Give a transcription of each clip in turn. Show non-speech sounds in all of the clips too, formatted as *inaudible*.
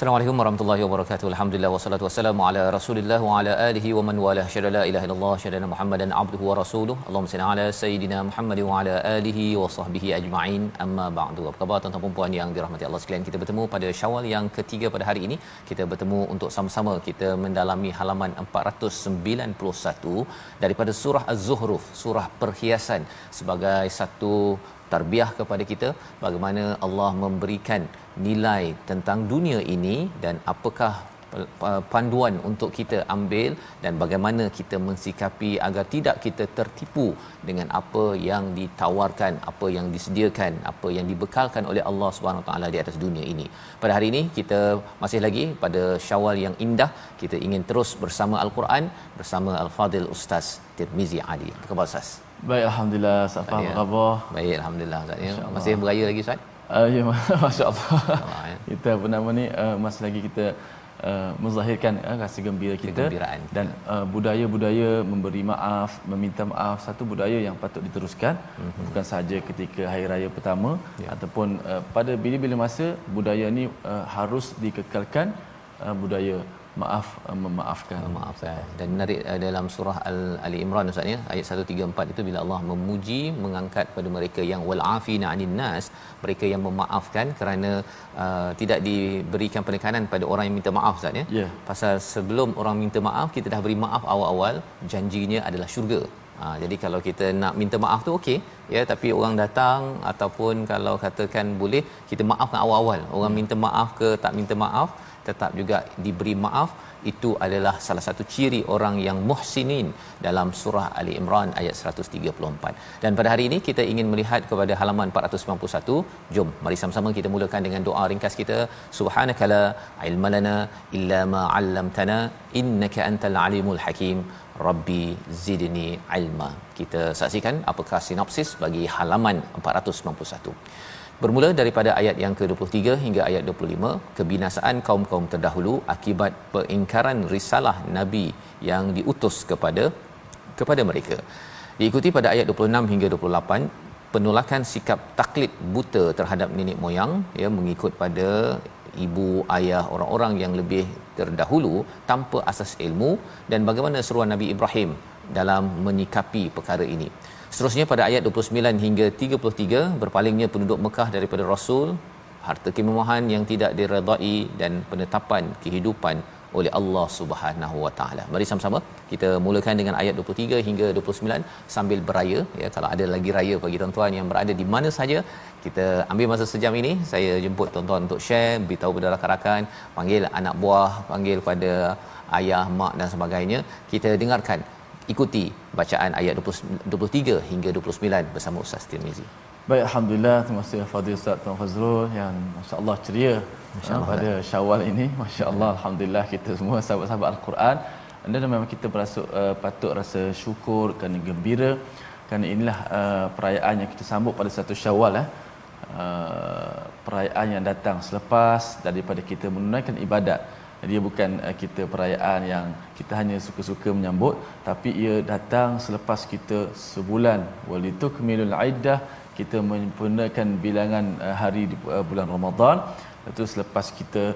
Assalamualaikum warahmatullahi wabarakatuh. Alhamdulillah wassalatu wassalamu ala Rasulillah wa ala alihi wa man wala syada la ilaha illallah syada Muhammadan abduhu wa rasuluh. Allahumma salli ala sayidina Muhammad wa ala alihi wa sahbihi ajma'in. Amma ba'du. Apa khabar tuan-tuan dan puan yang dirahmati Allah sekalian? Kita bertemu pada Syawal yang ketiga pada hari ini. Kita bertemu untuk sama-sama kita mendalami halaman 491 daripada surah Az-Zuhruf, surah perhiasan sebagai satu tarbiyah kepada kita bagaimana Allah memberikan nilai tentang dunia ini dan apakah panduan untuk kita ambil dan bagaimana kita mensikapi agar tidak kita tertipu dengan apa yang ditawarkan, apa yang disediakan, apa yang dibekalkan oleh Allah Subhanahu taala di atas dunia ini. Pada hari ini kita masih lagi pada Syawal yang indah, kita ingin terus bersama Al-Quran bersama Al-Fadil Ustaz Tirmizi Ali. Apa khabar Ustaz? Baik Alhamdulillah Ustaz Faham apa khabar? Baik Alhamdulillah Ustaz ya. Masih beraya lagi Ustaz? Uh, ya, *laughs* Masya Allah. ya. Kita apa nama ni, uh, masih lagi kita uh, menzahirkan uh, rasa gembira kita. Kegembiraan. Dan uh, budaya-budaya memberi maaf, meminta maaf, satu budaya yang patut diteruskan. Mm-hmm. Bukan sahaja ketika Hari Raya pertama. Ya. Ataupun uh, pada bila-bila masa, budaya ni uh, harus dikekalkan uh, budaya maaf uh, memaafkan. Memaafkan dan menarik uh, dalam surah al ali imran ustaz ya ayat 134 itu bila Allah memuji mengangkat pada mereka yang wal afina anin nas mereka yang memaafkan kerana uh, tidak diberikan penekanan pada orang yang minta maaf ustaz ya. Yeah. pasal sebelum orang minta maaf kita dah beri maaf awal-awal janjinya adalah syurga. Ha, jadi kalau kita nak minta maaf tu okey ya tapi orang datang ataupun kalau katakan boleh kita maafkan awal-awal. Orang minta maaf ke tak minta maaf tetap juga diberi maaf itu adalah salah satu ciri orang yang muhsinin dalam surah Ali Imran ayat 134. Dan pada hari ini kita ingin melihat kepada halaman 491. Jom mari sama-sama kita mulakan dengan doa ringkas kita. Subhanakala ilmalana illa ma 'allamtana innaka antal alimul hakim. Rabbi zidni ilma. Kita saksikan apakah sinopsis bagi halaman 491. Bermula daripada ayat yang ke-23 hingga ayat 25, kebinasaan kaum-kaum terdahulu akibat pengingkaran risalah nabi yang diutus kepada kepada mereka. Diikuti pada ayat 26 hingga 28 penolakan sikap taklid buta terhadap nenek moyang ya mengikut pada ibu ayah orang-orang yang lebih terdahulu tanpa asas ilmu dan bagaimana seruan Nabi Ibrahim dalam menyikapi perkara ini. Seterusnya pada ayat 29 hingga 33 berpalingnya penduduk Mekah daripada Rasul, harta kemewahan yang tidak diredai dan penetapan kehidupan oleh Allah Subhanahu Wa Taala. Mari sama-sama kita mulakan dengan ayat 23 hingga 29 sambil beraya ya. Kalau ada lagi raya bagi tuan-tuan yang berada di mana saja kita ambil masa sejam ini. Saya jemput tuan-tuan untuk share beritahu kepada rakan-rakan panggil anak buah panggil pada ayah mak dan sebagainya. Kita dengarkan ikuti bacaan ayat 20, 23 hingga 29 bersama Ustaz Tirmizi. Baik, Alhamdulillah. Terima kasih Fadil Ustaz Tuan Fazrul yang Masya Allah ceria Masya Allah, pada ya. syawal ini. Masya Allah, Alhamdulillah kita semua sahabat-sahabat Al-Quran. Dan memang kita berasuk, uh, patut rasa syukur kerana gembira. Kerana inilah uh, perayaan yang kita sambut pada satu syawal. Eh. Uh, perayaan yang datang selepas daripada kita menunaikan ibadat dia bukan uh, kita perayaan yang kita hanya suka-suka menyambut tapi ia datang selepas kita sebulan. Walitu kemilul aidah kita menyempurnakan bilangan uh, hari di uh, bulan Ramadan. Itu selepas kita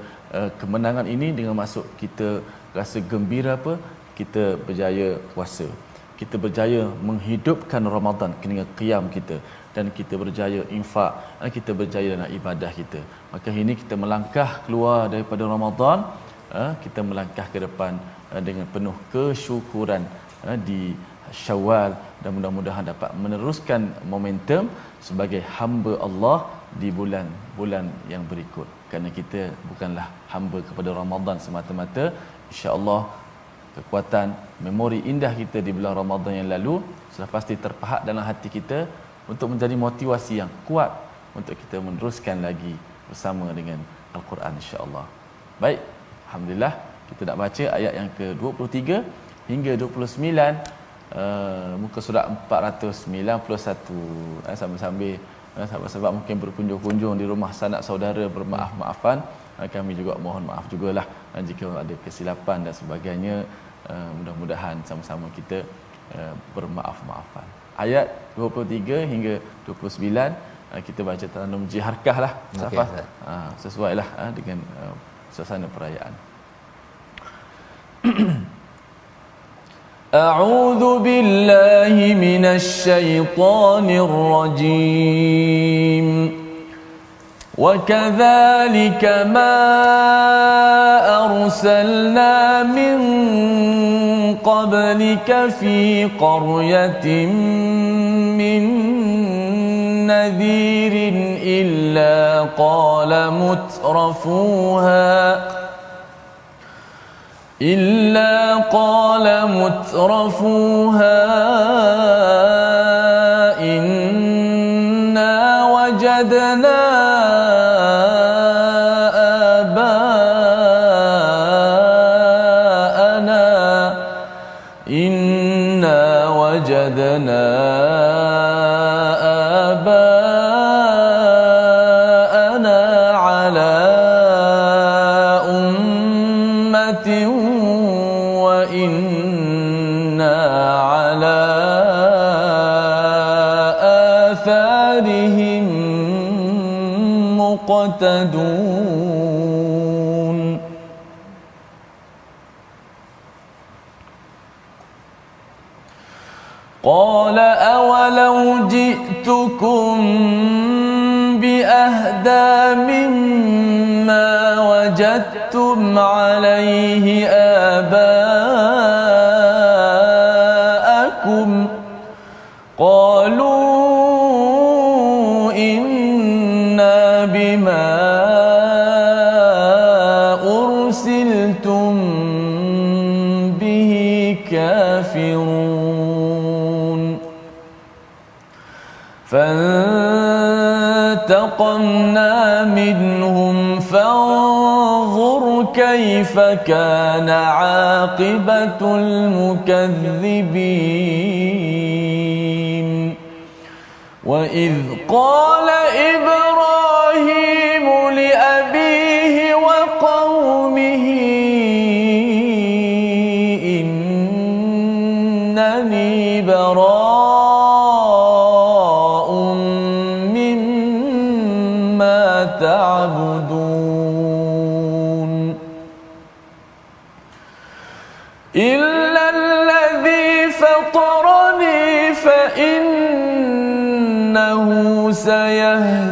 kemenangan ini dengan masuk kita rasa gembira apa kita berjaya puasa. Kita berjaya menghidupkan Ramadan dengan qiyam kita. Dan kita berjaya infak kita berjaya dalam ibadah kita. Maka ini kita melangkah keluar daripada Ramadan kita melangkah ke depan uh, dengan penuh kesyukuran uh, di Syawal. Dan mudah-mudahan dapat meneruskan momentum sebagai hamba Allah di bulan-bulan yang berikut. Kerana kita bukanlah hamba kepada Ramadan semata-mata. insya-Allah kekuatan memori indah kita di bulan Ramadan yang lalu sudah pasti terpahat dalam hati kita untuk menjadi motivasi yang kuat untuk kita meneruskan lagi bersama dengan Al-Quran insya-Allah. Baik, alhamdulillah kita nak baca ayat yang ke-23 hingga 29 uh, muka surat 491 uh, sambil-sambil uh, sahabat-sahabat mungkin berkunjung-kunjung di rumah sanak saudara bermaaf-maafan uh, kami juga mohon maaf jugalah uh, jika ada kesilapan dan sebagainya. Uh, mudah-mudahan sama-sama kita uh, bermaaf-maafan. Ayat 23 hingga 29 uh, kita baca tanam jiharkah lah okay, uh, sesuai lah uh, dengan uh, suasana perayaan. أعوذ بالله من الشيطان الرجيم وكذلك ما أرسلنا من قبلك في قرية من نذير إلا قال مترفوها. إلا قال مترفوها. إنا وجدنا مهتدون قال أولو جئتكم بأهدى مما وجدتم عليه آباءكم فانتقمنا منهم فانظر كيف كان عاقبة المكذبين. وإذ قال إبراهيم لأبيه إلا الذي فطرني فإنه سيهدين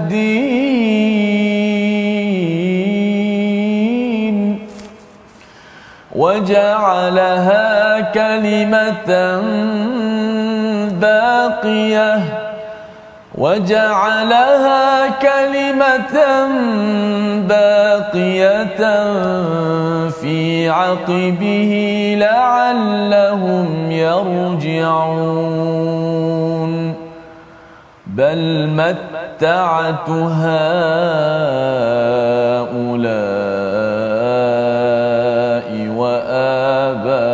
وجعلها كلمة باقيه وجعلها كلمة باقية في عقبه لعلهم يرجعون. بل متعت هؤلاء وآباءهم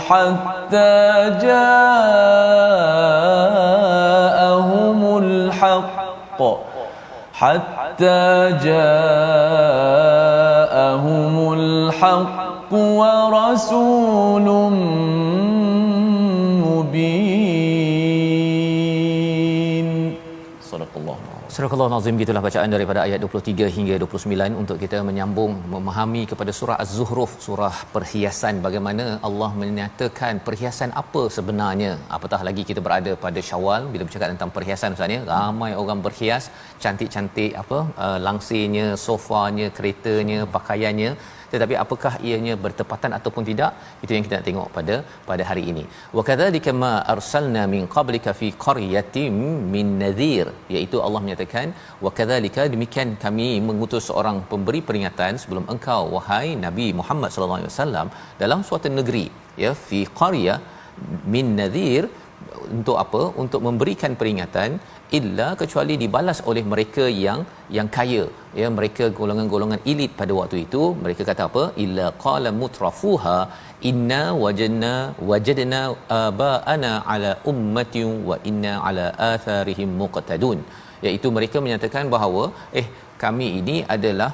حتى جاءهم حتى جاءهم الحق ورسول barakallahu nazim gitulah bacaan daripada ayat 23 hingga 29 untuk kita menyambung memahami kepada surah az-zuhruf surah perhiasan. Bagaimana Allah menyatakan perhiasan apa sebenarnya? Apatah lagi kita berada pada Syawal bila bercakap tentang perhiasan ustaznya ramai orang berhias cantik-cantik apa eh, langsirnya sofanya keretanya pakaiannya tetapi apakah ianya bertepatan ataupun tidak itu yang kita nak tengok pada pada hari ini. Wa kadzalika ma arsalna min qablika fi qaryatin min nadhir iaitu Allah menyatakan wa kadzalika demikian kami mengutus seorang pemberi peringatan sebelum engkau wahai nabi Muhammad sallallahu alaihi wasallam dalam suatu negeri ya fi qaryah min nadhir untuk apa? Untuk memberikan peringatan illa kecuali dibalas oleh mereka yang yang kaya. Ya mereka golongan-golongan elit pada waktu itu mereka kata apa? Illa qala mutrafuha inna wajadna wajadna abaana ala ummatin wa inna ala atharihim muqtadun. Iaitu mereka menyatakan bahawa eh kami ini adalah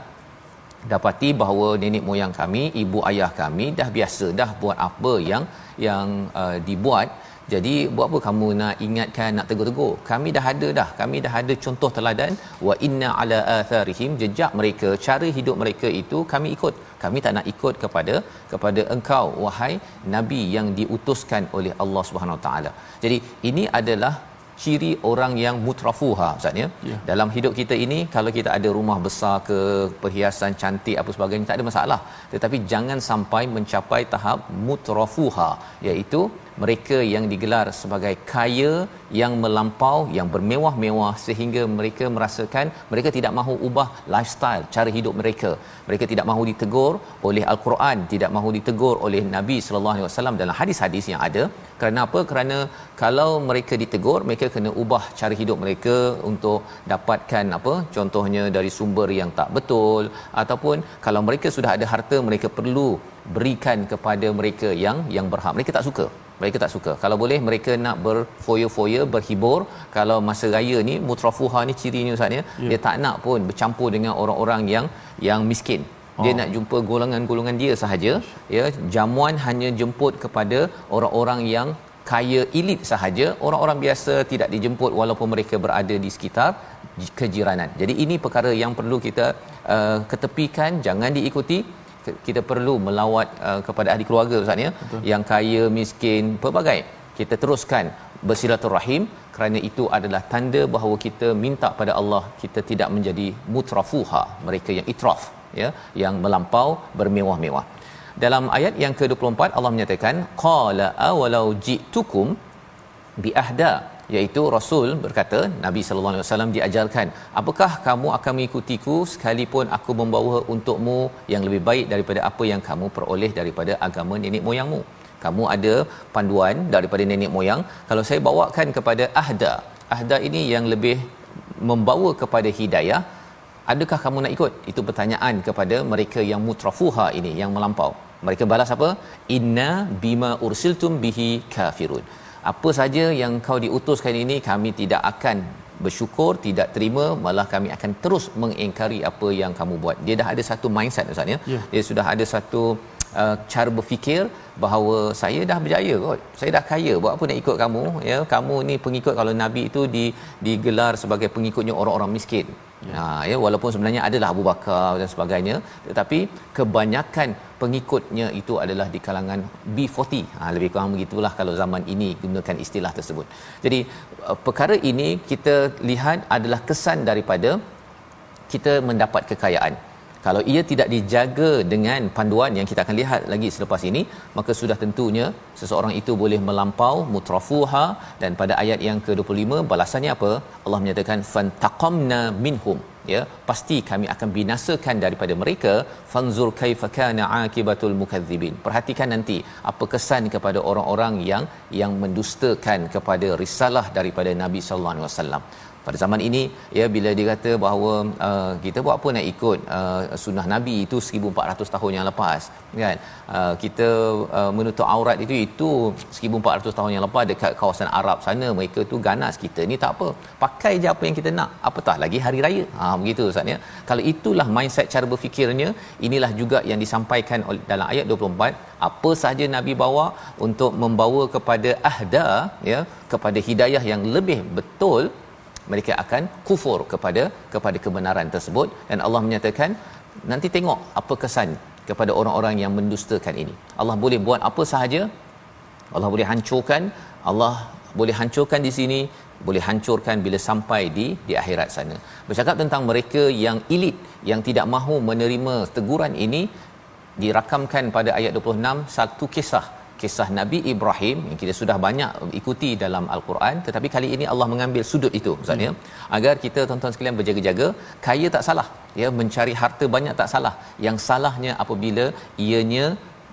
dapati bahawa nenek moyang kami ibu ayah kami dah biasa dah buat apa yang yang uh, dibuat jadi buat apa kamu nak ingatkan nak tegur-tegur? Kami dah ada dah. Kami dah ada contoh teladan wa inna ala atharihim jejak mereka, cara hidup mereka itu kami ikut. Kami tak nak ikut kepada kepada engkau wahai nabi yang diutuskan oleh Allah Subhanahu Wa Taala. Jadi ini adalah ciri orang yang mutrafuha ustaz ya. Yeah. Dalam hidup kita ini kalau kita ada rumah besar ke perhiasan cantik apa sebagainya tak ada masalah. Tetapi jangan sampai mencapai tahap mutrafuha iaitu mereka yang digelar sebagai kaya yang melampau yang bermewah-mewah sehingga mereka merasakan mereka tidak mahu ubah lifestyle cara hidup mereka. Mereka tidak mahu ditegur oleh al-Quran tidak mahu ditegur oleh Nabi sallallahu alaihi wasallam dalam hadis-hadis yang ada. Kerana apa? Kerana kalau mereka ditegur mereka kena ubah cara hidup mereka untuk dapatkan apa? Contohnya dari sumber yang tak betul ataupun kalau mereka sudah ada harta mereka perlu berikan kepada mereka yang yang berhak. Mereka tak suka mereka tak suka. Kalau boleh mereka nak berfoya-foya berhibur. Kalau masa raya ni mutrafuha ni cirinya ustaz ya yeah. dia tak nak pun bercampur dengan orang-orang yang yang miskin. Dia oh. nak jumpa golongan-golongan dia sahaja ya. Jamuan hanya jemput kepada orang-orang yang kaya elit sahaja. Orang-orang biasa tidak dijemput walaupun mereka berada di sekitar kejiranan. Jadi ini perkara yang perlu kita uh, ketepikan jangan diikuti kita perlu melawat uh, kepada ahli keluarga ustaz ya. Yang kaya miskin pelbagai. Kita teruskan bersilaturahim kerana itu adalah tanda bahawa kita minta pada Allah kita tidak menjadi mutrafuha mereka yang itraf ya yang melampau bermewah-mewah. Dalam ayat yang ke-24 Allah menyatakan qala awalau ji'tukum bi ahda iaitu rasul berkata Nabi sallallahu alaihi wasallam diajarkan apakah kamu akan mengikutiku sekalipun aku membawa untukmu yang lebih baik daripada apa yang kamu peroleh daripada agama nenek moyangmu? Kamu ada panduan daripada nenek moyang. Kalau saya bawakan kepada ahda ahda ini yang lebih membawa kepada hidayah adakah kamu nak ikut? Itu pertanyaan kepada mereka yang mutrafuha ini yang melampau. Mereka balas apa? Inna bima ursiltum bihi kafirun apa saja yang kau diutuskan ini kami tidak akan bersyukur tidak terima malah kami akan terus mengingkari apa yang kamu buat dia dah ada satu mindset ustaz ya yeah. dia sudah ada satu uh, cara berfikir bahawa saya dah berjaya kot saya dah kaya buat apa nak ikut kamu ya kamu ni pengikut kalau nabi itu di digelar sebagai pengikutnya orang-orang miskin Ya. Ha ya walaupun sebenarnya adalah Abu Bakar dan sebagainya tetapi kebanyakan pengikutnya itu adalah di kalangan B40. Ha lebih kurang begitulah kalau zaman ini gunakan istilah tersebut. Jadi uh, perkara ini kita lihat adalah kesan daripada kita mendapat kekayaan kalau ia tidak dijaga dengan panduan yang kita akan lihat lagi selepas ini maka sudah tentunya seseorang itu boleh melampau mutrafuha. Dan pada ayat yang ke-25 balasannya apa? Allah menyatakan fantaqamna minhum. Ya pasti kami akan binasakan daripada mereka fanzur kaifa kana akibatul mukadzibin perhatikan nanti apa kesan kepada orang-orang yang yang mendustakan kepada risalah daripada Nabi sallallahu alaihi wasallam pada zaman ini ya bila dia kata bahawa uh, kita buat apa nak ikut uh, sunnah nabi itu 1400 tahun yang lepas kan? Uh, kita uh, menutup aurat itu itu 1400 tahun yang lepas dekat kawasan Arab sana mereka tu ganas kita. Ni tak apa. Pakai je apa yang kita nak. Apatah lagi hari raya. Ha begitu ustaz ya? Kalau itulah mindset cara berfikirnya inilah juga yang disampaikan dalam ayat 24 apa saja nabi bawa untuk membawa kepada ahda ya kepada hidayah yang lebih betul mereka akan kufur kepada kepada kebenaran tersebut. Dan Allah menyatakan nanti tengok apa kesan kepada orang-orang yang mendustakan ini. Allah boleh buat apa sahaja. Allah boleh hancurkan. Allah boleh hancurkan di sini boleh hancurkan bila sampai di di akhirat sana. Bercakap tentang mereka yang elit yang tidak mahu menerima teguran ini dirakamkan pada ayat 26 satu kisah kisah Nabi Ibrahim yang kita sudah banyak ikuti dalam al-Quran. Tetapi kali ini Allah mengambil sudut itu ustaz ya. Hmm. agar kita tuan-tuan sekalian berjaga-jaga. Kaya tak salah ya. Mencari harta banyak tak salah. Yang salahnya apabila ianya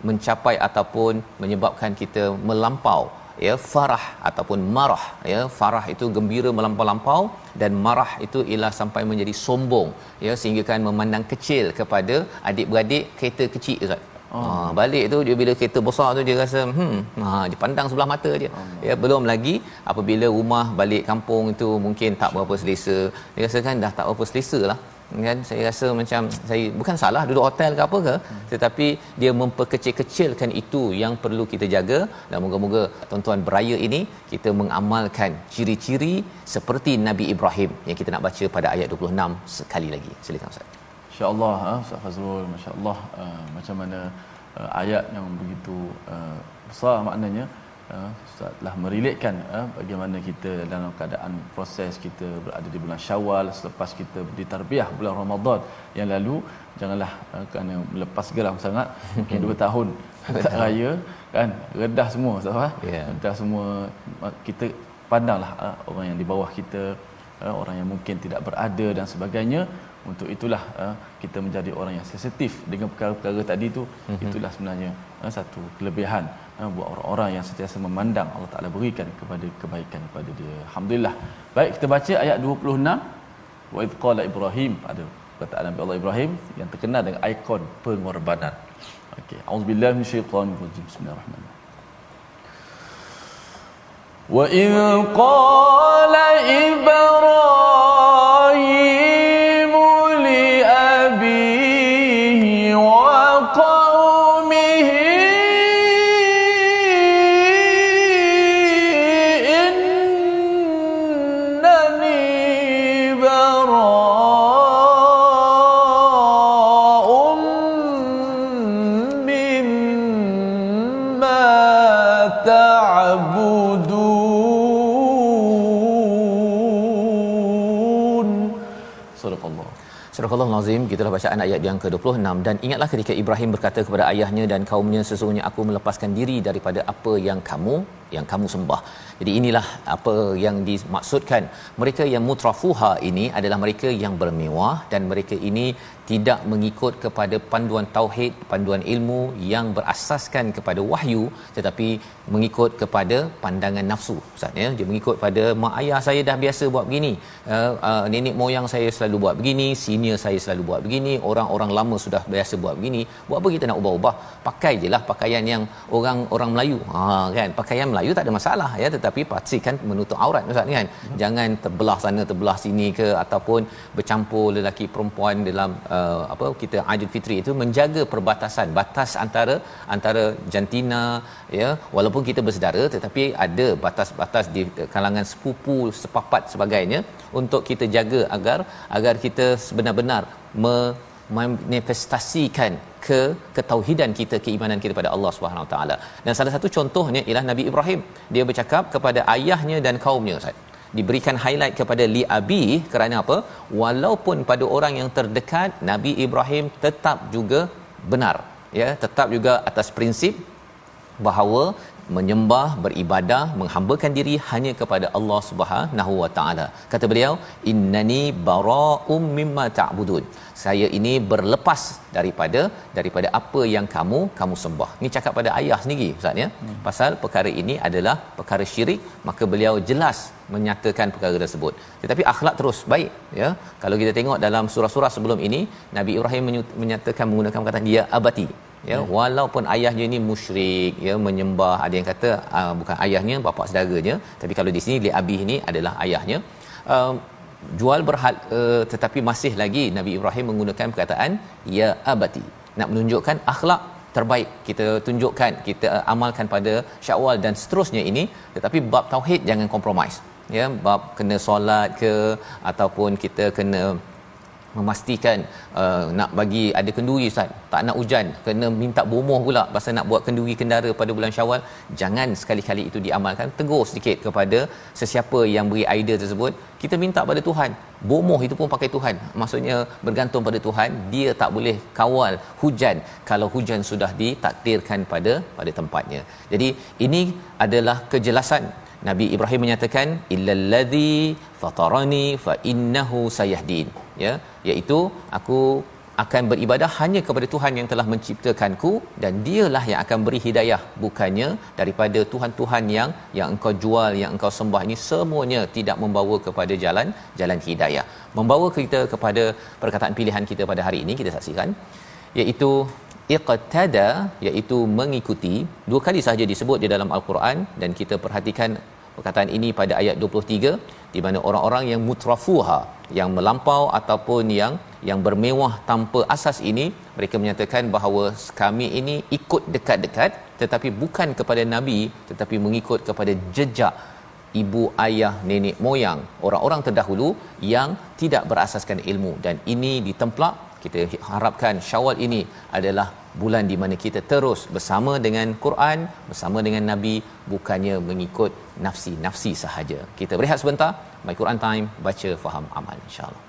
mencapai ataupun menyebabkan kita melampau ya farah ataupun marah ya. Farah itu gembira melampau-lampau dan marah itu ialah sampai menjadi sombong ya. Sehingga kan memandang kecil kepada adik-beradik kereta kecil ustaz Oh. Ha, balik tu dia bila kereta besar tu dia rasa hmm ha dia pandang sebelah mata dia. Oh. Ya belum lagi apabila rumah balik kampung itu mungkin tak berapa selesa. Dia rasa kan dah tak berapa selesa lah kan saya rasa macam saya bukan salah duduk hotel ke apa ke hmm. tetapi dia memperkecil-kecilkan itu yang perlu kita jaga dan moga-moga tuan-tuan beraya ini kita mengamalkan ciri-ciri seperti Nabi Ibrahim yang kita nak baca pada ayat 26 sekali lagi silakan ustaz insya-Allah ha ustaz Fazrul masya-Allah uh, macam mana uh, ayat yang begitu uh, besar maknanya Uh, telah meriletkan uh, bagaimana kita dalam keadaan proses kita berada di bulan Syawal selepas kita ditarbiah bulan Ramadan yang lalu janganlah uh, kerana melepas geram sangat mungkin 2 tahun *laughs* tak raya kan? Redah semua ustaz yeah. redah semua kita pandanglah uh, orang yang di bawah kita uh, orang yang mungkin tidak berada dan sebagainya untuk itulah uh, kita menjadi orang yang sensitif dengan perkara-perkara tadi tu. Mm-hmm. itulah sebenarnya uh, satu kelebihan uh, buat orang-orang yang sentiasa memandang Allah Taala berikan kepada kebaikan kepada dia. Alhamdulillah. Baik kita baca ayat 26 wa id qala ibrahim pada perkataan Nabi Allah Ibrahim yang terkenal dengan ikon pengorbanan. Okey auzubillahi minasyaitanir rajim bismillahirrahmanirrahim. Wa id qala Gitulah bacaan ayat yang ke-26. Dan ingatlah ketika Ibrahim berkata kepada ayahnya dan kaumnya sesungguhnya aku melepaskan diri daripada apa yang kamu yang kamu sembah. Jadi inilah apa yang dimaksudkan mereka yang mutrafuha ini adalah mereka yang bermewah dan mereka ini tidak mengikut kepada panduan tauhid, panduan ilmu yang berasaskan kepada wahyu tetapi mengikut kepada pandangan nafsu. Ustaz ya, dia mengikut pada mak ayah saya dah biasa buat begini. Uh, uh, nenek moyang saya selalu buat begini, senior saya selalu buat begini, orang-orang lama sudah biasa buat begini. Buat apa kita nak ubah-ubah? Pakai jelah pakaian yang orang orang Melayu. Ha kan, pakaian Melayu tak ada masalah ya, tetapi pastikan menutup aurat Ustaz kan. Hmm. Jangan terbelah sana terbelah sini ke ataupun bercampur lelaki perempuan dalam uh, apa kita Aidilfitri itu menjaga perbatasan batas antara antara jantina ya walaupun kita bersaudara tetapi ada batas-batas di kalangan sepupu sepapat sebagainya untuk kita jaga agar agar kita sebenar-benar me manifestasikan ke ketauhidan kita keimanan kita pada Allah Subhanahu Wa Taala. Dan salah satu contohnya ialah Nabi Ibrahim. Dia bercakap kepada ayahnya dan kaumnya Ustaz diberikan highlight kepada li abi kerana apa walaupun pada orang yang terdekat Nabi Ibrahim tetap juga benar ya tetap juga atas prinsip bahawa menyembah beribadah menghambakan diri hanya kepada Allah Subhanahu wa taala. Kata beliau innani bara'um mimma ta'budun. Saya ini berlepas daripada daripada apa yang kamu kamu sembah. Ni cakap pada ayah sendiri ustaz ya. Hmm. pasal perkara ini adalah perkara syirik maka beliau jelas menyatakan perkara tersebut. Tetapi akhlak terus baik ya. Kalau kita tengok dalam surah-surah sebelum ini Nabi Ibrahim menyatakan menggunakan perkataan dia abati ya hmm. walaupun ayahnya ini musyrik ya menyembah. Ada yang kata uh, bukan ayahnya bapa saudaranya. Tapi kalau di sini li abi ini adalah ayahnya. Uh, jual berhal uh, tetapi masih lagi Nabi Ibrahim menggunakan perkataan ya abati. Nak menunjukkan akhlak terbaik kita tunjukkan kita uh, amalkan pada Syawal dan seterusnya ini. Tetapi bab tauhid jangan compromise. Ya bab kena solat ke ataupun kita kena memastikan uh, nak bagi ada kenduri ustaz. Tak nak hujan kena minta bomoh pula pasal nak buat kenduri kendara pada bulan Syawal. Jangan sekali-kali itu diamalkan. Tegur sedikit kepada sesiapa yang beri idea tersebut. Kita minta pada Tuhan. Bomoh itu pun pakai Tuhan. Maksudnya bergantung pada Tuhan dia tak boleh kawal hujan. Kalau hujan sudah ditakdirkan pada pada tempatnya. Jadi ini adalah kejelasan. Nabi Ibrahim menyatakan illallazi fatarani fa innahu sayahdin. Ya iaitu aku akan beribadah hanya kepada Tuhan yang telah menciptakanku dan dialah yang akan beri hidayah bukannya daripada tuhan-tuhan yang yang engkau jual yang engkau sembah. Ini semuanya tidak membawa kepada jalan jalan hidayah. Membawa kita kepada perkataan pilihan kita pada hari ini kita saksikan. Iaitu iqtada iaitu mengikuti dua kali sahaja disebut di dalam al-Quran dan kita perhatikan perkataan ini pada ayat 23 di mana orang-orang yang mutrafuha yang melampau ataupun yang yang bermewah tanpa asas ini mereka menyatakan bahawa kami ini ikut dekat-dekat tetapi bukan kepada nabi tetapi mengikut kepada jejak ibu ayah nenek moyang orang-orang terdahulu yang tidak berasaskan ilmu. Dan ini ditemplak kita harapkan Syawal ini adalah bulan di mana kita terus bersama dengan Quran, bersama dengan Nabi, bukannya mengikut nafsi-nafsi sahaja. Kita berehat sebentar. My Quran Time, baca, faham, amal insya-Allah.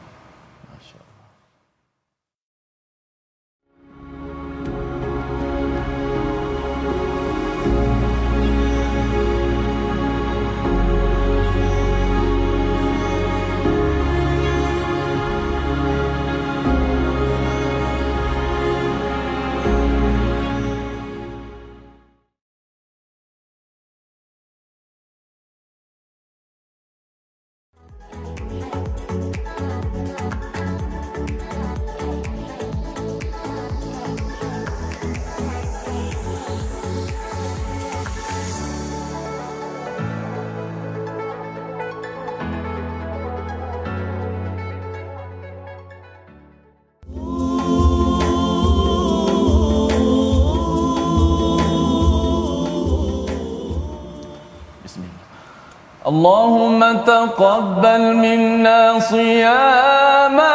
اللهم تقبل منا صيامنا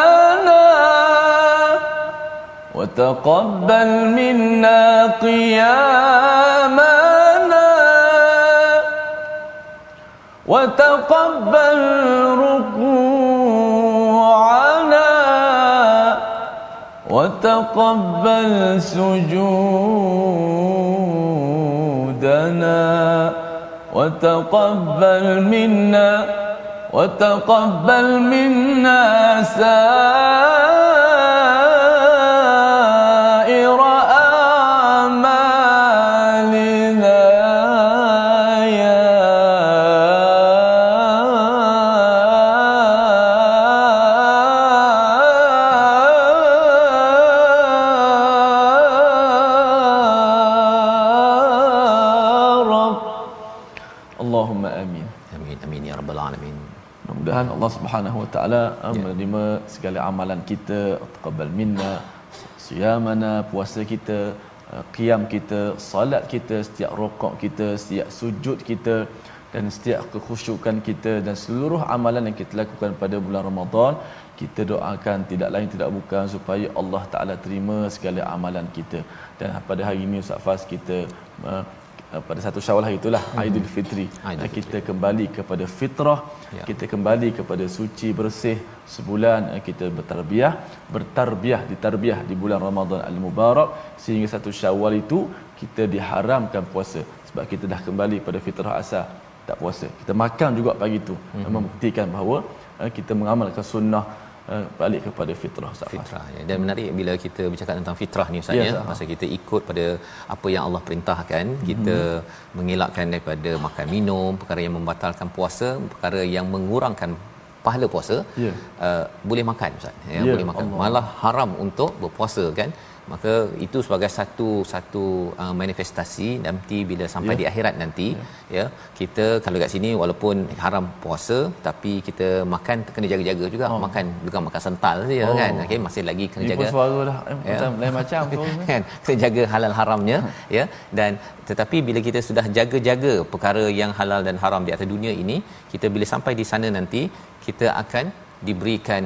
وتقبل منا قيامنا وتقبل ركوعنا وتقبل سجودنا وتقبل منا وتقبل منا سائر Taala uh, menerima segala amalan kita, taqabbal minna siyamana, puasa kita, uh, qiyam kita, salat kita, setiap rokok kita, setiap sujud kita dan setiap kekhusyukan kita dan seluruh amalan yang kita lakukan pada bulan Ramadan kita doakan tidak lain tidak bukan supaya Allah Taala terima segala amalan kita. Dan pada hari ini Ustaz Fas kita uh, pada satu Syawal hari itulah hmm. Aidil Fitri Aidil kita kembali kepada fitrah Ya. kita kembali kepada suci bersih sebulan eh, kita bertarbiah bertarbiah ditarbiah di bulan Ramadan al-Mubarak sehingga satu Syawal itu kita diharamkan puasa sebab kita dah kembali pada fitrah asal tak puasa kita makan juga pagi itu hmm. membuktikan bahawa eh, kita mengamalkan sunnah eh, balik kepada fitrah Ustaz fitrah ya. dan menarik bila kita bercakap tentang fitrah ni ustaz Ya, ya masa kita ikut pada apa yang Allah perintahkan. Kita mengelakkan daripada makan minum perkara yang membatalkan puasa perkara yang mengurangkan pahala puasa Ya. uh, boleh makan ustaz ya, Ya, boleh makan Allah. malah haram untuk berpuasa kan maka itu sebagai satu satu uh, manifestasi nanti bila sampai yeah. di akhirat nanti yeah. ya kita kalau kat sini walaupun haram puasa tapi kita makan kena jaga-jaga juga oh. makan bukan makan sental saja oh. kan okey masih lagi kena jaga suara dah eh, Ya. macam lain macam *laughs* kan kena jaga halal haramnya ya dan tetapi bila kita sudah jaga-jaga perkara yang halal dan haram di atas dunia ini kita bila sampai di sana nanti kita akan diberikan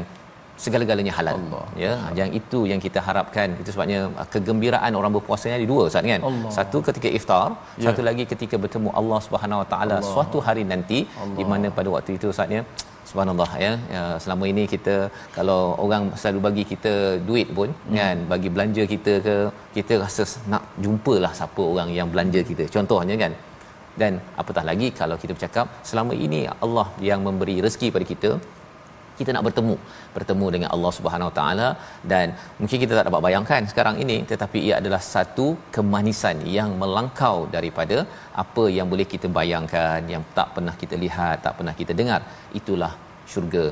segala-galanya halal Allah. ya yang itu yang kita harapkan itu sebabnya uh, kegembiraan orang berpuasa ni ada dua Ustaz kan Allah. satu ketika iftar Ya. satu lagi ketika bertemu Allah Subhanahu Wa Taala Allah. suatu hari nanti di mana pada waktu itu Ustaznya subhanallah ya. ya selama ini kita kalau orang selalu bagi kita duit pun hmm. kan bagi belanja kita ke kita rasa nak jumpalah siapa orang yang belanja kita contohnya kan dan apatah lagi kalau kita bercakap selama ini Allah yang memberi rezeki pada kita kita nak bertemu. Bertemu dengan Allah Subhanahu Wa Taala dan mungkin kita tak dapat bayangkan sekarang ini tetapi ia adalah satu kemanisan yang melangkau daripada apa yang boleh kita bayangkan yang tak pernah kita lihat tak pernah kita dengar. Itulah syurga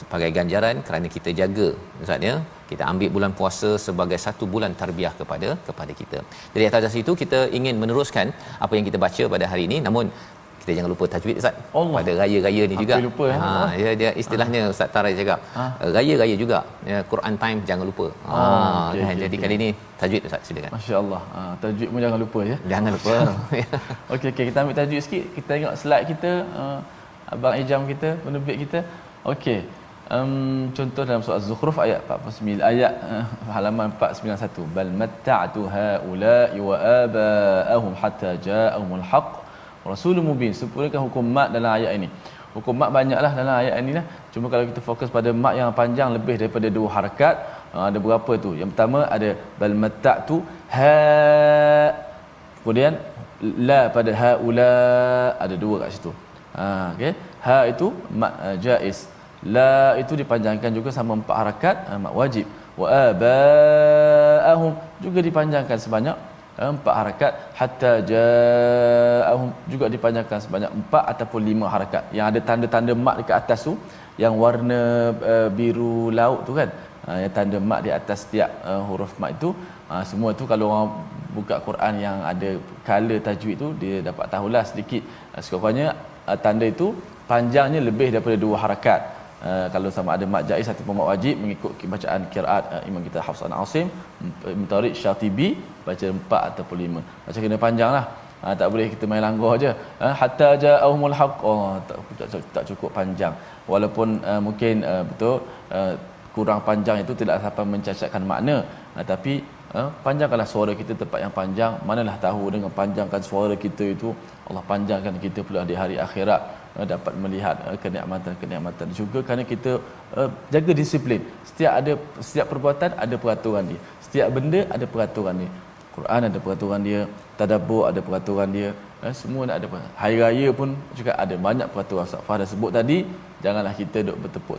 sebagai ganjaran kerana kita jaga ustaz ya kita ambil bulan puasa sebagai satu bulan tarbiyah kepada kepada kita. Jadi atas itu kita ingin meneruskan apa yang kita baca pada hari ini namun kita jangan lupa tajwid Ustaz. Allah. Pada raya-raya ni Hampir juga. lupa, ya. ha dia, dia istilahnya Ustaz Tarai cakap. Ha. Raya-raya juga. Ya, Quran time jangan lupa. Ha Oh, okey, kan okey, jadi okey. kali ni tajwid Ustaz silakan. Masya-Allah. Ha, tajwid pun jangan lupa ya. Jangan lupa. *laughs* Okey okey kita ambil tajwid sikit. Kita tengok slide kita uh, abang Ijam kita, penerbit kita. Okey. Um, contoh dalam surah Az-Zukhruf ayat 49 ayat uh, halaman 491 bal matta'tu haula'i wa aba'ahum hatta ja'ahumul haqq. Rasulun mubin. Sempurnakan hukum mat dalam ayat ini? Hukum mat banyaklah dalam ayat ini lah. Cuma kalau kita fokus pada mat yang panjang lebih daripada dua harakat uh, ada berapa tu? Yang pertama ada bal matta'tu ha kemudian la pada haula ada dua kat situ ha okey ha itu mat uh, jaiz la itu dipanjangkan juga sama empat harakat uh, mat wajib. Wa abaahum juga dipanjangkan sebanyak uh, empat harakat. Hatta jaahum juga dipanjangkan sebanyak empat ataupun lima harakat. Yang ada tanda-tanda mat dekat atas tu yang warna uh, biru laut tu kan? Uh, yang tanda mat di atas setiap uh, huruf mat itu. Uh, semua tu kalau orang buka Quran yang ada color tajwid tu dia dapat tahulah sedikit uh, sekurang-kurangnya uh, tanda itu panjangnya lebih daripada dua harakat. Uh, kalau sama ada mat jaiz ataupun mat wajib mengikut bacaan qiraat uh, imam kita Hafs an Asim Mutarid Syatibi baca empat ataupun lima. Macam kena panjanglah uh, tak boleh kita main langgar aje uh, hatta ja'ahumul haqq. Oh, tak, tak, tak cukup panjang. Walaupun uh, mungkin uh, betul uh, kurang panjang itu tidak sampai mencacatkan makna. Uh, tapi uh, panjangkanlah suara kita tempat yang panjang. Manalah tahu dengan panjangkan suara kita itu Allah panjangkan kita pula di hari akhirat uh, dapat melihat uh, kenikmatan-kenikmatan. Juga kerana kita uh, jaga disiplin. Setiap ada setiap perbuatan ada peraturan dia. Setiap benda ada peraturan dia. Quran ada peraturan dia tadabbur ada peraturan dia eh, semua ada peraturan. hari raya pun juga ada banyak peraturan Ustaz Fah dah sebut tadi janganlah kita duk bertepuk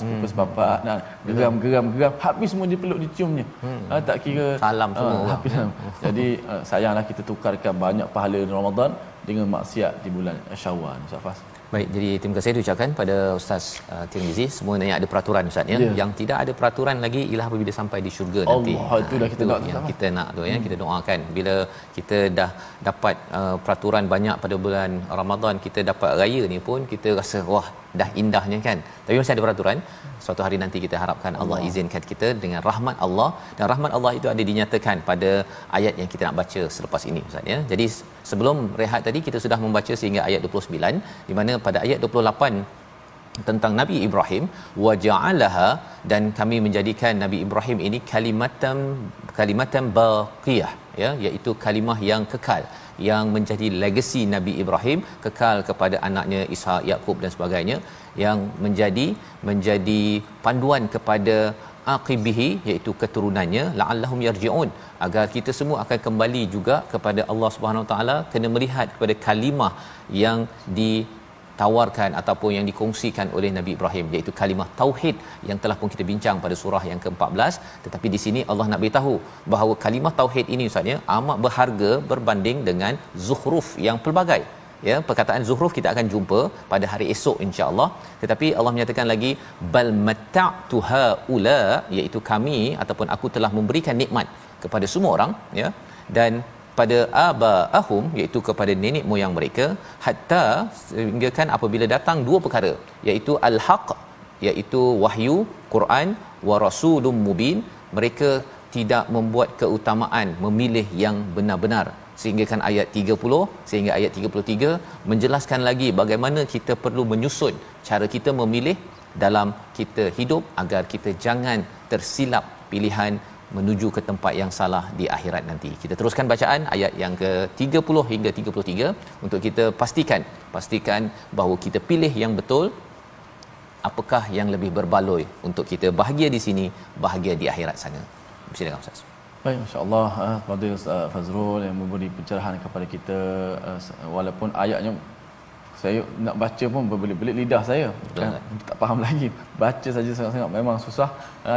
sepupus hmm. papak nah geram geram geram habis semua dipeluk diciumnya hmm. ha, tak kira Salam semua *laughs* ah, orang. habis jadi uh, sayanglah kita tukarkan banyak pahala Ramadan dengan maksiat di bulan Syawal Ustaz Baik, jadi terima kasih diucapkan pada Ustaz uh, Tirmizi. Semuanya ada peraturan Ustaz ya. Ya. Yang tidak ada peraturan lagi ialah apabila sampai di syurga nanti. Allah, itu dah kita itu nak yang kita nak tu ya, kita doakan. Bila kita dah dapat uh, peraturan banyak pada bulan Ramadan, kita dapat raya ni pun kita rasa wah dah indahnya kan. Tapi masih ada peraturan. Suatu hari nanti kita harapkan Allah, Allah izinkan kita dengan rahmat Allah dan rahmat Allah itu ada dinyatakan pada ayat yang kita nak baca selepas ini Ustaz ya. Jadi sebelum rehat tadi kita sudah membaca sehingga ayat 29 di mana pada ayat 28 tentang Nabi Ibrahim wa ja'alaha dan kami menjadikan Nabi Ibrahim ini kalimatan kalimatan baqiyah ya iaitu kalimah yang kekal yang menjadi legasi Nabi Ibrahim kekal kepada anaknya Ishak Yakub dan sebagainya yang menjadi menjadi panduan kepada aqibihi iaitu keturunannya la'allahum yarji'un agar kita semua akan kembali juga kepada Allah Subhanahu Wa taala kena melihat kepada kalimah yang di tawarkan ataupun yang dikongsikan oleh Nabi Ibrahim iaitu kalimah tauhid yang telah pun kita bincang pada surah yang ke-14. Tetapi di sini Allah nak beritahu bahawa kalimah tauhid ini ustaz ya amat berharga berbanding dengan zukhruf yang pelbagai. Ya perkataan zuhruf kita akan jumpa pada hari esok insya-Allah. Tetapi Allah menyatakan lagi bal matta'tu haula iaitu kami ataupun aku telah memberikan nikmat kepada semua orang ya. Dan pada abaahum iaitu kepada nenek moyang mereka hatta sehingga kan apabila datang dua perkara iaitu al-haq iaitu wahyu Quran wa rasulun mubin. Mereka tidak membuat keutamaan memilih yang benar-benar. Sehingga kan ayat 30 sehingga ayat 33 menjelaskan lagi bagaimana kita perlu menyusun cara kita memilih dalam kita hidup agar kita jangan tersilap pilihan menuju ke tempat yang salah di akhirat nanti. Kita teruskan bacaan ayat yang ke-30 hingga 33 untuk kita pastikan pastikan bahawa kita pilih yang betul apakah yang lebih berbaloi untuk kita bahagia di sini, bahagia di akhirat sana. Silakan Ustaz. Baik, masya-Allah, kepada uh, Ustaz Fazrul yang memberi pencerahan kepada kita uh, walaupun ayatnya saya nak baca pun berbelit-belit lidah saya kan tak faham *laughs* lagi baca saja sangat-sangat memang susah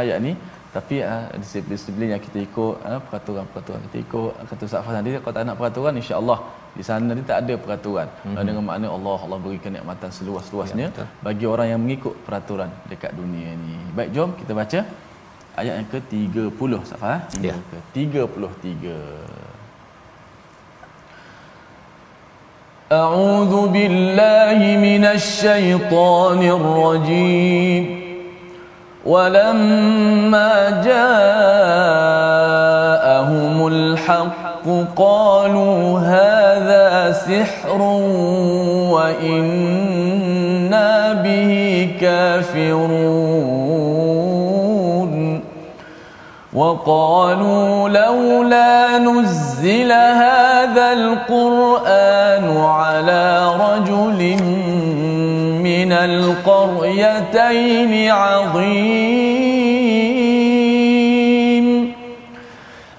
ayat ni tapi uh, disiplin-disiplin yang kita ikut uh, peraturan-peraturan kita ikut kata Ustaz Fazal nanti kalau tak nak peraturan insya-Allah di sana ni tak ada peraturan mm-hmm. dengan makna Allah Allah berikan nikmatan seluas-luasnya ya, bagi orang yang mengikut peraturan dekat dunia ni baik jom kita baca ayat yang ke-30 Safa hingga ya. ke-33 أعوذ بالله من الشيطان الرجيم ولما جاءهم الحق قالوا هذا سحر وإنا به كافرون. وقالوا لولا نزل هذا القرآن على رجل من القريتين عظيم.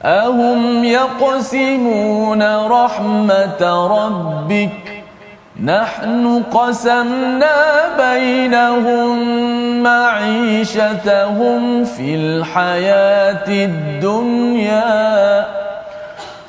أهم يقسمون رحمة ربك. نحن قسمنا بينهم معيشتهم في الحياة الدنيا.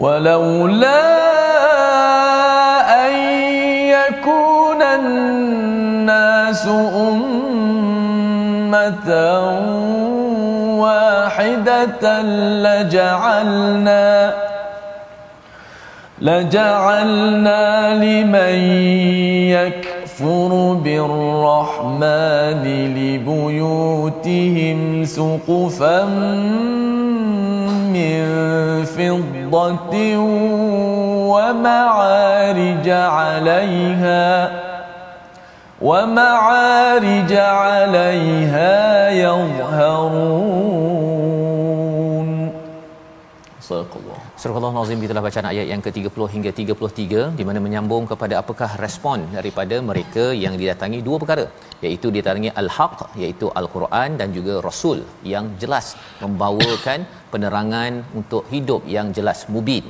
ولولا أن يكون الناس أمة واحدة لجعلنا لجعلنا لمن يكفر. بالرحمن لبيوتهم سقفا من فضة ومعارج عليها ومعارج عليها يظهرون Surah Al-Nazim telah bacaan ayat yang ke-30 hingga 33 di mana menyambung kepada apakah respon daripada mereka yang didatangi dua perkara iaitu didatangi al-haq iaitu al-Quran dan juga rasul yang jelas membawakan penerangan untuk hidup yang jelas mubin.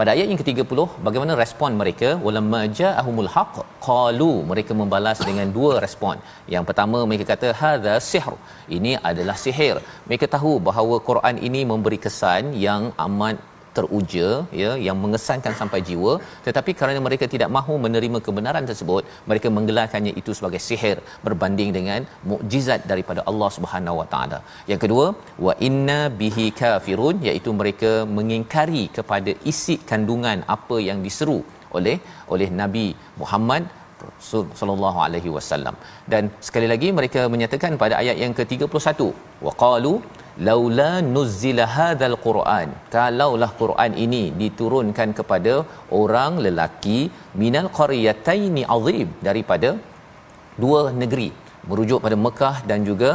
Pada ayat yang ke-30 bagaimana respon mereka ulama ja'ahumul haq qalu mereka membalas dengan dua respon. Yang pertama mereka kata hadza sihr. Ini adalah sihir. Mereka tahu bahawa Quran ini memberi kesan yang amat teruja ya yang mengesankan sampai jiwa. Tetapi kerana mereka tidak mahu menerima kebenaran tersebut mereka menggelarkannya itu sebagai sihir berbanding dengan mukjizat daripada Allah Subhanahu Wa Taala. Yang kedua wa inna bihi kafirun iaitu mereka mengingkari kepada isi kandungan apa yang diseru oleh oleh Nabi Muhammad sallallahu alaihi wasallam. Dan sekali lagi mereka menyatakan pada ayat yang ke-31 waqalu laula nuzila hadzal quran. Kalaulah quran ini diturunkan kepada orang lelaki minal qaryataini azim daripada dua negeri. Merujuk pada Mekah dan juga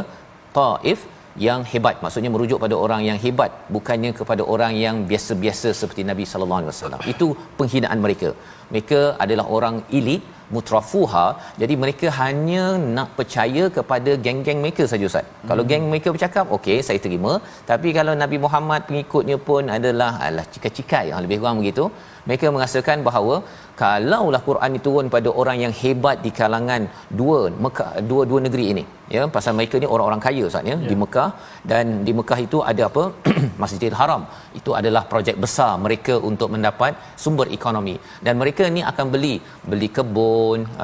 Taif yang hebat. Maksudnya merujuk pada orang yang hebat bukannya kepada orang yang biasa-biasa seperti Nabi sallallahu alaihi wasallam. Itu penghinaan mereka. Mereka adalah orang elit mutrafuha jadi mereka hanya nak percaya kepada geng-geng mereka saja ustaz. Hmm. kalau geng mereka bercakap okey saya terima. Tapi kalau Nabi Muhammad pengikutnya pun adalah alah cikai-cikai yang lebih kurang begitu mereka merasakan bahawa kalaulah Quran diturun pada orang yang hebat di kalangan dua Mekah dua dua negeri ini ya pasal mereka ni orang-orang kaya Ustaz ya yeah. di Mekah. Dan di Mekah itu ada apa? *clears throat* Masjidil Haram. Itu adalah projek besar mereka untuk mendapat sumber ekonomi. Dan mereka ni akan beli beli kebun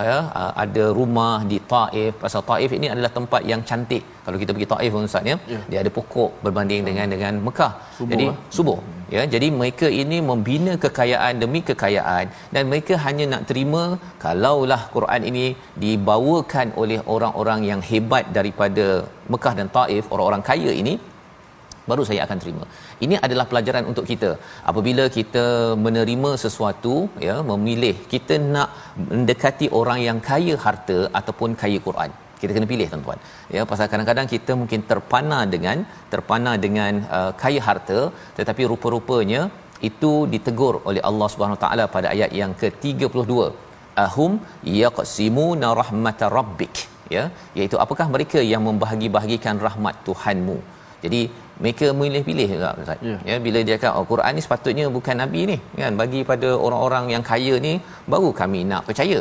ya ada rumah di Taif pasal Taif ini adalah tempat yang cantik kalau kita pergi Taif Ustaz ya yeah. dia ada pokok berbanding yeah. dengan dengan Mekah subur, jadi eh? subur ya jadi mereka ini membina kekayaan demi kekayaan dan mereka hanya nak terima kalaulah Quran ini dibawakan oleh orang-orang yang hebat daripada Mekah dan Taif orang-orang kaya ini baru saya akan terima. Ini adalah pelajaran untuk kita. Apabila kita menerima sesuatu, ya, memilih kita nak mendekati orang yang kaya harta ataupun kaya Quran. Kita kena pilih tuan-tuan. Ya pasal kadang-kadang kita mungkin terpana dengan terpana dengan uh, kaya harta tetapi rupa-rupanya itu ditegur oleh Allah Subhanahu taala pada ayat yang ke-32 ahum yaqsimuna rahmatar rabbik. Ya iaitu apakah mereka yang membahagi-bahagikan rahmat Tuhanmu jadi mereka memilih pilih juga Ustaz. Yeah. Ya bila dia kata oh Quran ni sepatutnya bukan nabi ni kan bagi pada orang-orang yang kaya ni baru kami nak percaya.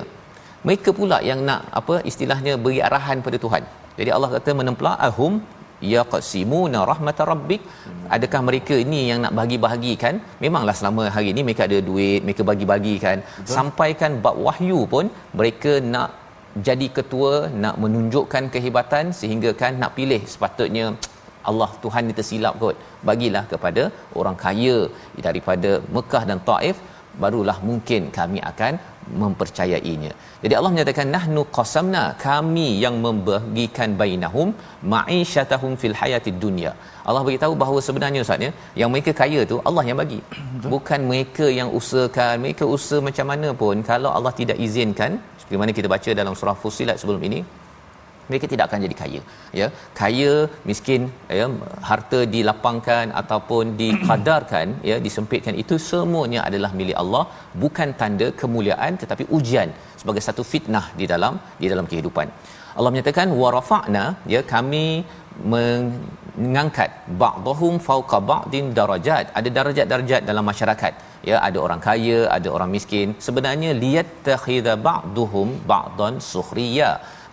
Mereka pula yang nak apa istilahnya beri arahan pada Tuhan. Jadi Allah kata menemplak ahum yaqsimuna rahmat rabbik. Adakah mereka ini yang nak bagi-bahagikan? Memanglah selama hari ini mereka ada duit mereka bagi-bagikan. Sampaikan bab wahyu pun mereka nak jadi ketua nak menunjukkan kehebatan sehingga kan nak pilih sepatutnya Allah Tuhan ni tersilap kot bagilah kepada orang kaya daripada Mekah dan Taif barulah mungkin kami akan mempercayainya. Jadi Allah menyatakan nahnu qasamna kami yang membagikan bainahum ma'isyatahum fil hayatid dunya. Allah beritahu bahawa sebenarnya Ustaz ya, yang mereka kaya tu Allah yang bagi. Bukan mereka yang usahakan, mereka usaha macam mana pun kalau Allah tidak izinkan seperti mana kita baca dalam surah Fusilat sebelum ini mereka tidak akan jadi kaya. Ya kaya miskin ya harta dilapangkan ataupun dikadarkan *clears throat* ya disempitkan itu semuanya adalah milik Allah bukan tanda kemuliaan tetapi ujian sebagai satu fitnah di dalam di dalam kehidupan. Allah menyatakan warafa'na ya kami mengangkat ba'dhum fawqa ba'din darajat. Ada darajat-darajat dalam masyarakat ya ada orang kaya ada orang miskin. Sebenarnya liyat takhidha ba'dhum ba'dan sukhriya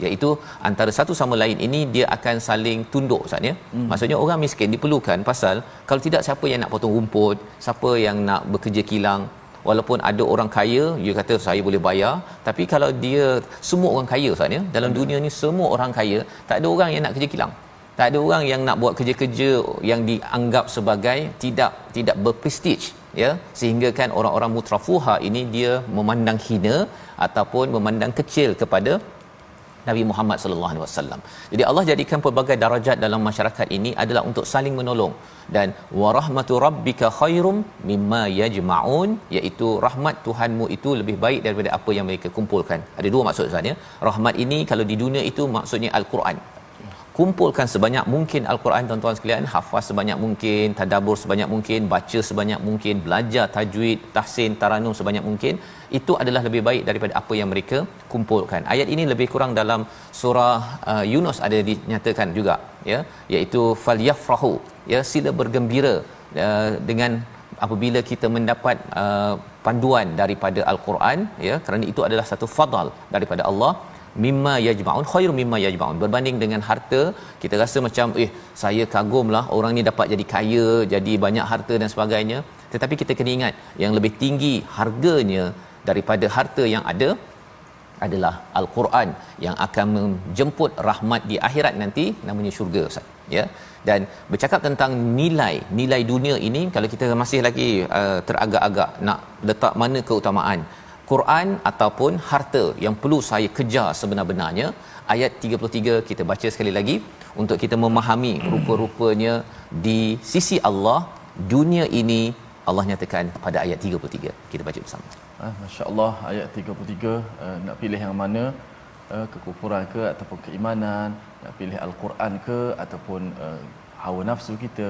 iaitu antara satu sama lain ini dia akan saling tunduk Ustaz ya. Hmm. Maksudnya orang miskin diperlukan pasal kalau tidak siapa yang nak potong rumput, siapa yang nak bekerja kilang walaupun ada orang kaya dia kata saya boleh bayar tapi kalau dia semua orang kaya Ustaz ya dalam hmm. dunia ni semua orang kaya tak ada orang yang nak kerja kilang tak ada orang yang nak buat kerja-kerja yang dianggap sebagai tidak tidak berprestige ya sehingga kan orang-orang mutrafuha ini dia memandang hina ataupun memandang kecil kepada Nabi Muhammad sallallahu alaihi wasallam. Jadi Allah jadikan pelbagai darajat dalam masyarakat ini adalah untuk saling menolong dan warahmatu rabbika khairum mimma yajma'un iaitu rahmat Tuhanmu itu lebih baik daripada apa yang mereka kumpulkan. Ada dua maksud sebenarnya. Rahmat ini kalau di dunia itu maksudnya al-Quran kumpulkan sebanyak mungkin al-Quran tuan-tuan sekalian hafaz sebanyak mungkin tadabbur sebanyak mungkin baca sebanyak mungkin belajar tajwid tahsin taranum sebanyak mungkin itu adalah lebih baik daripada apa yang mereka kumpulkan. Ayat ini lebih kurang dalam surah uh, Yunus ada dinyatakan juga ya iaitu falyafrahu ya sila bergembira uh, dengan apabila kita mendapat uh, panduan daripada al-Quran ya kerana itu adalah satu fadal daripada Allah mimma yajma'un khairu mimma yajma'un. Berbanding dengan harta kita rasa macam eh saya kagumlah orang ni dapat jadi kaya jadi banyak harta dan sebagainya. Tetapi kita kena ingat yang lebih tinggi harganya daripada harta yang ada adalah al-Quran yang akan menjemput rahmat di akhirat nanti namanya syurga Ustaz ya. Dan bercakap tentang nilai nilai dunia ini kalau kita masih lagi uh, teragak-agak nak letak mana keutamaan Quran ataupun harta yang perlu saya kejar sebenar-benarnya. Ayat 33 kita baca sekali lagi. Untuk kita memahami rupa-rupanya di sisi Allah dunia ini Allah nyatakan pada ayat 33 kita baca bersama. Ah masya-Allah ayat 33 uh, eh, nak pilih yang mana? Uh, kekufuran ke ataupun keimanan? Nak pilih al-Quran ke ataupun uh, hawa nafsu kita?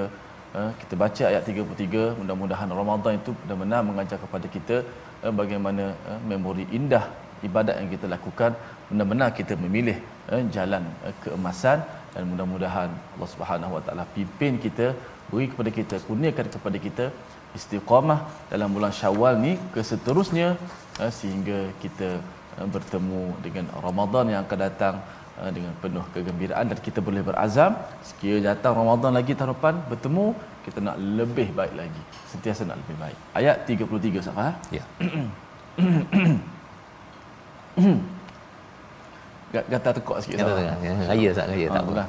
Uh, kita baca ayat 33 mudah-mudahan Ramadan itu benar-benar mengajar kepada kita uh, bagaimana uh, memori indah ibadat yang kita lakukan. Benar-benar kita memilih uh, jalan uh, keemasan dan mudah-mudahan Allah Subhanahu Wa Taala pimpin kita beri kepada kita kurniakan kepada kita istiqamah dalam bulan Syawal ni ke seterusnya uh, sehingga kita uh, bertemu dengan Ramadan yang akan datang dengan penuh kegembiraan dan kita boleh berazam. Sekiranya datang Ramadan lagi tahun depan bertemu kita nak lebih baik lagi sentiasa nak lebih baik ayat 33 Safah ya *clears throat* Gata tekuk sikit Gata tekuk ya, Raya tak raya tak apa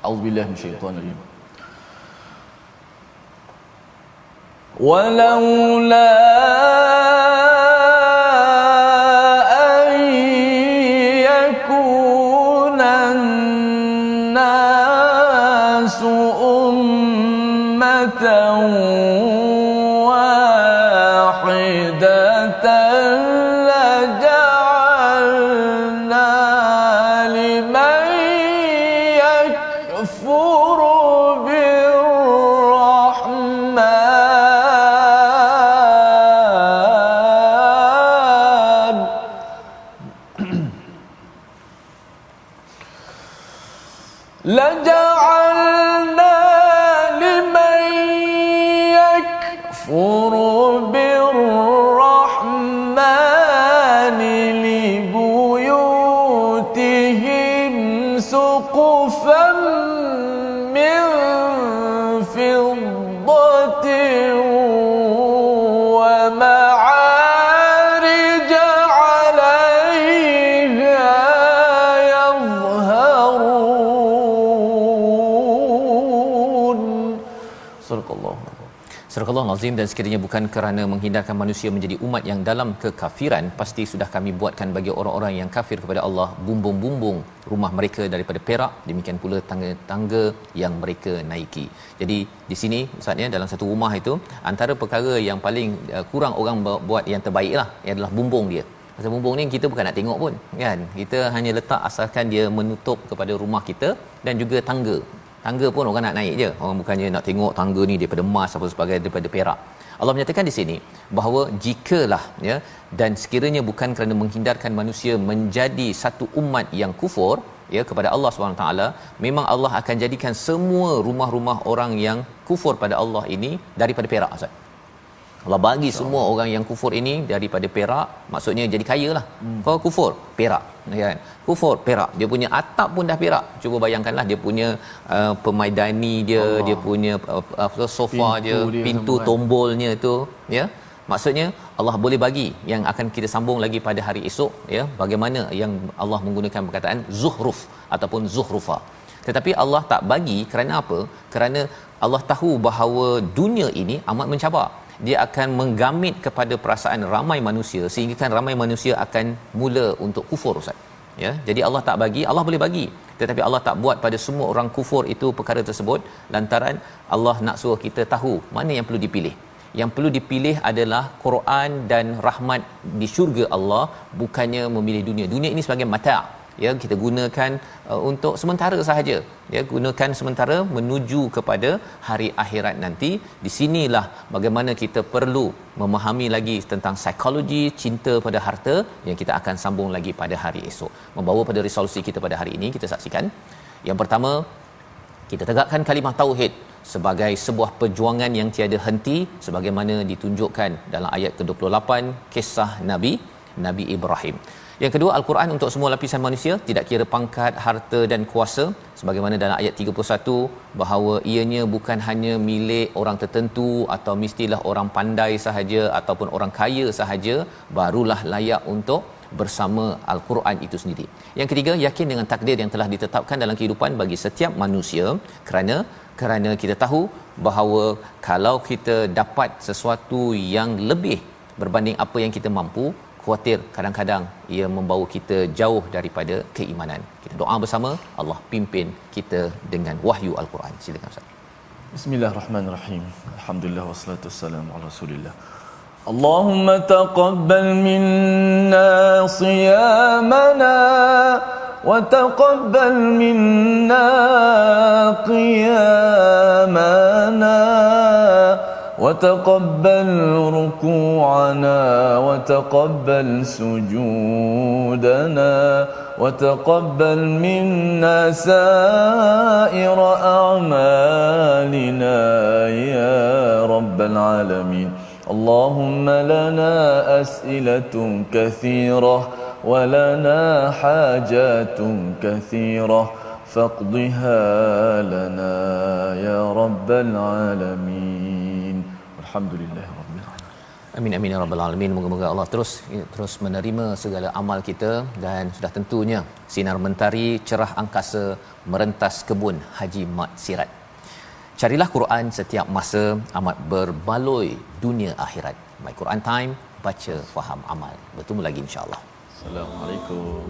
*laughs* A'udzubillah minasyaitanir rajim ولولا azim dan sekiranya bukan kerana menghindarkan manusia menjadi umat yang dalam kekafiran pasti sudah kami buatkan bagi orang-orang yang kafir kepada Allah bumbung-bumbung rumah mereka daripada perak demikian pula tangga-tangga yang mereka naiki. Jadi di sini ustaz ya dalam satu rumah itu antara perkara yang paling uh, kurang orang buat yang terbaiklah adalah bumbung dia. Pasal bumbung ni kita bukan nak tengok pun kan. Kita hanya letak asalkan dia menutup kepada rumah kita dan juga tangga tangga pun orang nak naik je. Orang bukannya nak tengok tangga ni daripada emas apa sebagainya daripada perak. Allah menyatakan di sini bahawa jikalah ya dan sekiranya bukan kerana menghindarkan manusia menjadi satu umat yang kufur ya kepada Allah Subhanahu taala memang Allah akan jadikan semua rumah-rumah orang yang kufur pada Allah ini daripada perak Ustaz. Allah bagi semua orang yang kufur ini daripada perak maksudnya jadi kaya lah. Hmm. kau kufur perak kan. Kufur perak dia punya atap pun dah perak cuba bayangkanlah dia punya uh, pemaidani dia Allah. dia punya uh, apa sofa pintu dia, dia pintu kan. tombolnya tu ya. Maksudnya Allah boleh bagi yang akan kita sambung lagi pada hari esok ya. Bagaimana yang Allah menggunakan perkataan zuhruf ataupun zuhrufa. Tetapi Allah tak bagi kerana apa? Kerana Allah tahu bahawa dunia ini amat mencabar dia akan menggamit kepada perasaan ramai manusia sehingga kan ramai manusia akan mula untuk kufur ustaz. Ya jadi Allah tak bagi Allah boleh bagi. Tetapi Allah tak buat pada semua orang kufur itu perkara tersebut lantaran Allah nak suruh kita tahu mana yang perlu dipilih. Yang perlu dipilih adalah Quran dan rahmat di syurga Allah bukannya memilih dunia. Dunia ini sebagai mata' ya kita gunakan uh, untuk sementara sahaja. Ya gunakan sementara menuju kepada hari akhirat nanti. Di sinilah bagaimana kita perlu memahami lagi tentang psikologi cinta pada harta yang kita akan sambung lagi pada hari esok. Membawa pada resolusi kita pada hari ini kita saksikan. Yang pertama kita tegakkan kalimah tauhid sebagai sebuah perjuangan yang tiada henti sebagaimana ditunjukkan dalam ayat ke-28 kisah Nabi Nabi Ibrahim. Yang kedua Al-Quran untuk semua lapisan manusia tidak kira pangkat, harta dan kuasa sebagaimana dalam ayat 31 bahawa ianya bukan hanya milik orang tertentu atau mestilah orang pandai sahaja ataupun orang kaya sahaja barulah layak untuk bersama Al-Quran itu sendiri. Yang ketiga, yakin dengan takdir yang telah ditetapkan dalam kehidupan bagi setiap manusia kerana kerana kita tahu bahawa kalau kita dapat sesuatu yang lebih berbanding apa yang kita mampu, khuatir kadang-kadang ia membawa kita jauh daripada keimanan. Kita doa bersama Allah pimpin kita dengan wahyu al-Quran. Silakan Ustaz. Bismillahirrahmanirrahim. Alhamdulillah wassalatu wassalamu ala Rasulillah. Allahumma taqabbal minna siyamana وتقبل منا قيامنا وتقبل ركوعنا وتقبل سجودنا وتقبل منا سائر أعمالنا يا رب العالمين. اللهم لنا أسئلة كثيرة ولنا حاجات كثيرة. فاقضها لنا يا رب العالمين. Alhamdulillah ya Rabbil Amin amin ya rabbal alamin. Moga-moga Allah terus ya, terus menerima segala amal kita dan sudah tentunya sinar mentari cerah angkasa merentas kebun Haji Mat Sirat. Carilah Quran setiap masa amat berbaloi dunia akhirat. My Quran Time baca faham amal. Bertemu lagi insya-Allah. Assalamualaikum.